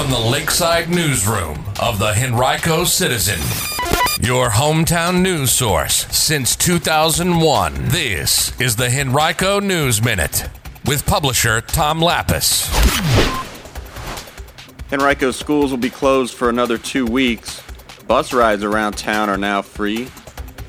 from the Lakeside Newsroom of the Henrico Citizen, your hometown news source since 2001. This is the Henrico News Minute with publisher Tom Lappas. Henrico schools will be closed for another two weeks. Bus rides around town are now free,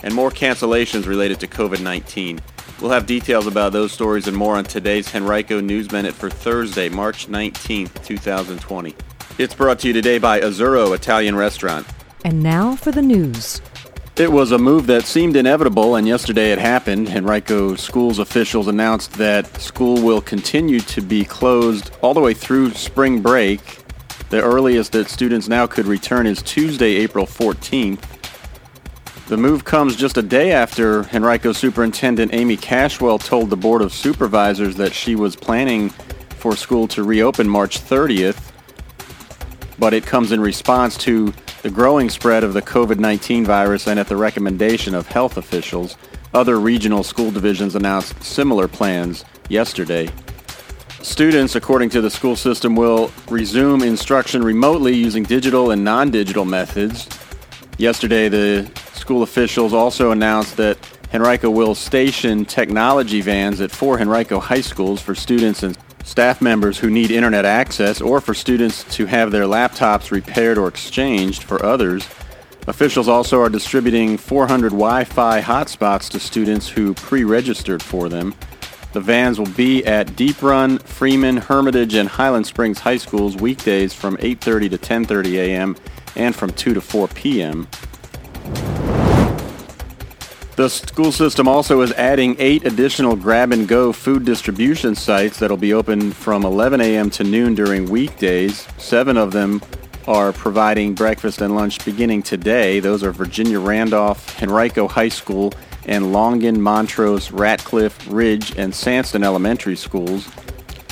and more cancellations related to COVID 19. We'll have details about those stories and more on today's Henrico News Minute for Thursday, March 19th, 2020. It's brought to you today by Azzurro Italian Restaurant. And now for the news. It was a move that seemed inevitable, and yesterday it happened. Henrico schools officials announced that school will continue to be closed all the way through spring break. The earliest that students now could return is Tuesday, April 14th. The move comes just a day after Henrico Superintendent Amy Cashwell told the Board of Supervisors that she was planning for school to reopen March 30th, but it comes in response to the growing spread of the COVID 19 virus and at the recommendation of health officials. Other regional school divisions announced similar plans yesterday. Students, according to the school system, will resume instruction remotely using digital and non digital methods. Yesterday, the school officials also announced that Henrico will station technology vans at four Henrico high schools for students and staff members who need internet access or for students to have their laptops repaired or exchanged for others. Officials also are distributing 400 Wi-Fi hotspots to students who pre-registered for them. The vans will be at Deep Run, Freeman, Hermitage, and Highland Springs high schools weekdays from 8:30 to 10:30 a.m. and from 2 to 4 p.m. The school system also is adding eight additional grab and go food distribution sites that'll be open from 11 a.m. to noon during weekdays. Seven of them are providing breakfast and lunch beginning today. Those are Virginia Randolph, Henrico High School, and Longan, Montrose, Ratcliffe, Ridge, and Sandston Elementary Schools.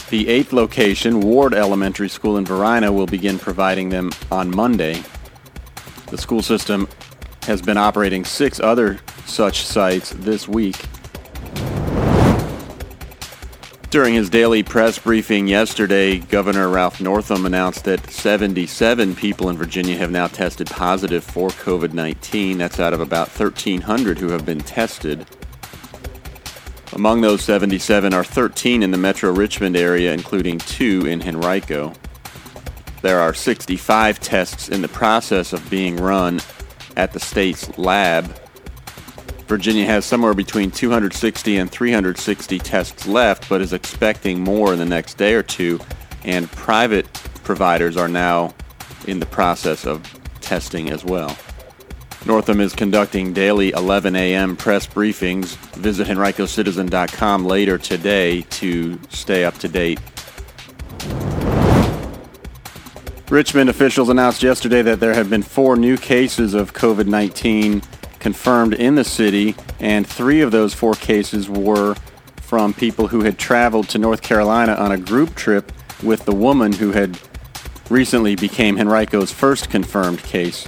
The eighth location, Ward Elementary School in Varina, will begin providing them on Monday. The school system has been operating six other such sites this week. During his daily press briefing yesterday, Governor Ralph Northam announced that 77 people in Virginia have now tested positive for COVID 19. That's out of about 1,300 who have been tested. Among those 77 are 13 in the metro Richmond area, including two in Henrico. There are 65 tests in the process of being run at the state's lab. Virginia has somewhere between 260 and 360 tests left, but is expecting more in the next day or two. And private providers are now in the process of testing as well. Northam is conducting daily 11 a.m. press briefings. Visit henricocitizen.com later today to stay up to date Richmond officials announced yesterday that there have been four new cases of COVID 19 confirmed in the city, and three of those four cases were from people who had traveled to North Carolina on a group trip with the woman who had recently became Henrico's first confirmed case.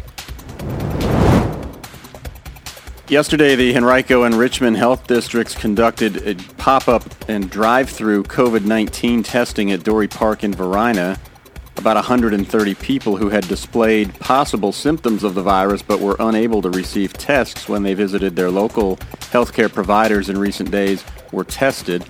Yesterday, the Henrico and Richmond health districts conducted a pop up and drive through COVID 19 testing at Dorey Park in Varina about 130 people who had displayed possible symptoms of the virus but were unable to receive tests when they visited their local healthcare providers in recent days were tested.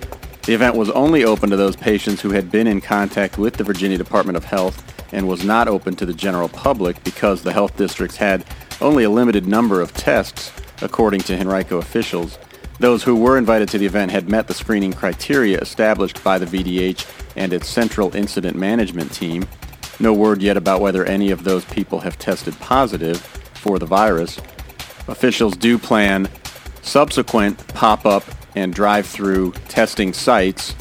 The event was only open to those patients who had been in contact with the Virginia Department of Health and was not open to the general public because the health districts had only a limited number of tests, according to Henrico officials. Those who were invited to the event had met the screening criteria established by the VDH and its Central Incident Management Team. No word yet about whether any of those people have tested positive for the virus. Officials do plan subsequent pop up and drive through testing sites.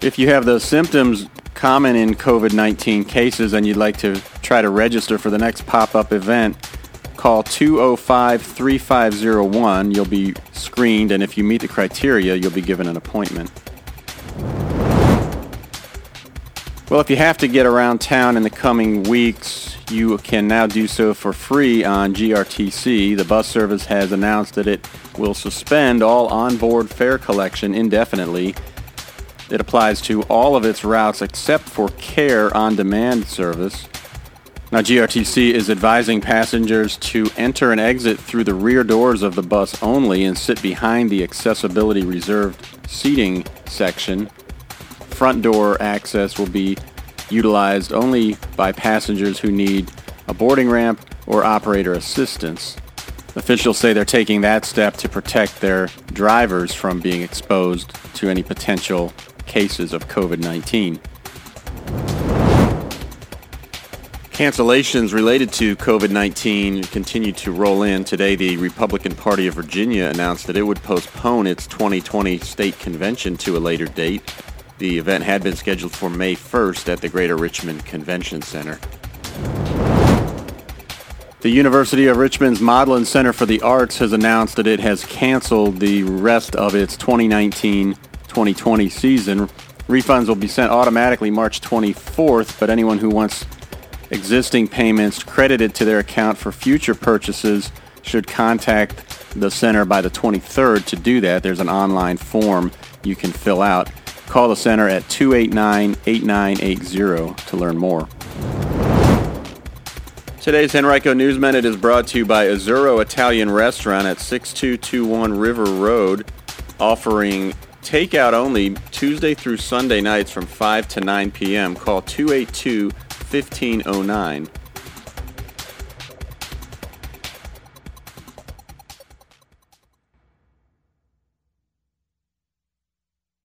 If you have those symptoms common in COVID 19 cases and you'd like to try to register for the next pop up event, call 205 3501. You'll be screened, and if you meet the criteria, you'll be given an appointment. Well, if you have to get around town in the coming weeks, you can now do so for free on GRTC. The bus service has announced that it will suspend all onboard fare collection indefinitely. It applies to all of its routes except for Care on Demand service. Now, GRTC is advising passengers to enter and exit through the rear doors of the bus only and sit behind the accessibility reserved seating section. Front door access will be utilized only by passengers who need a boarding ramp or operator assistance. Officials say they're taking that step to protect their drivers from being exposed to any potential cases of COVID-19. Cancellations related to COVID-19 continue to roll in. Today, the Republican Party of Virginia announced that it would postpone its 2020 state convention to a later date. The event had been scheduled for May 1st at the Greater Richmond Convention Center. The University of Richmond's Modlin Center for the Arts has announced that it has canceled the rest of its 2019-2020 season. Refunds will be sent automatically March 24th, but anyone who wants existing payments credited to their account for future purchases should contact the center by the 23rd to do that. There's an online form you can fill out. Call the center at 289-8980 to learn more. Today's Henrico News Minute is brought to you by Azzurro Italian Restaurant at 6221 River Road, offering takeout only Tuesday through Sunday nights from 5 to 9 p.m. Call 282 1509.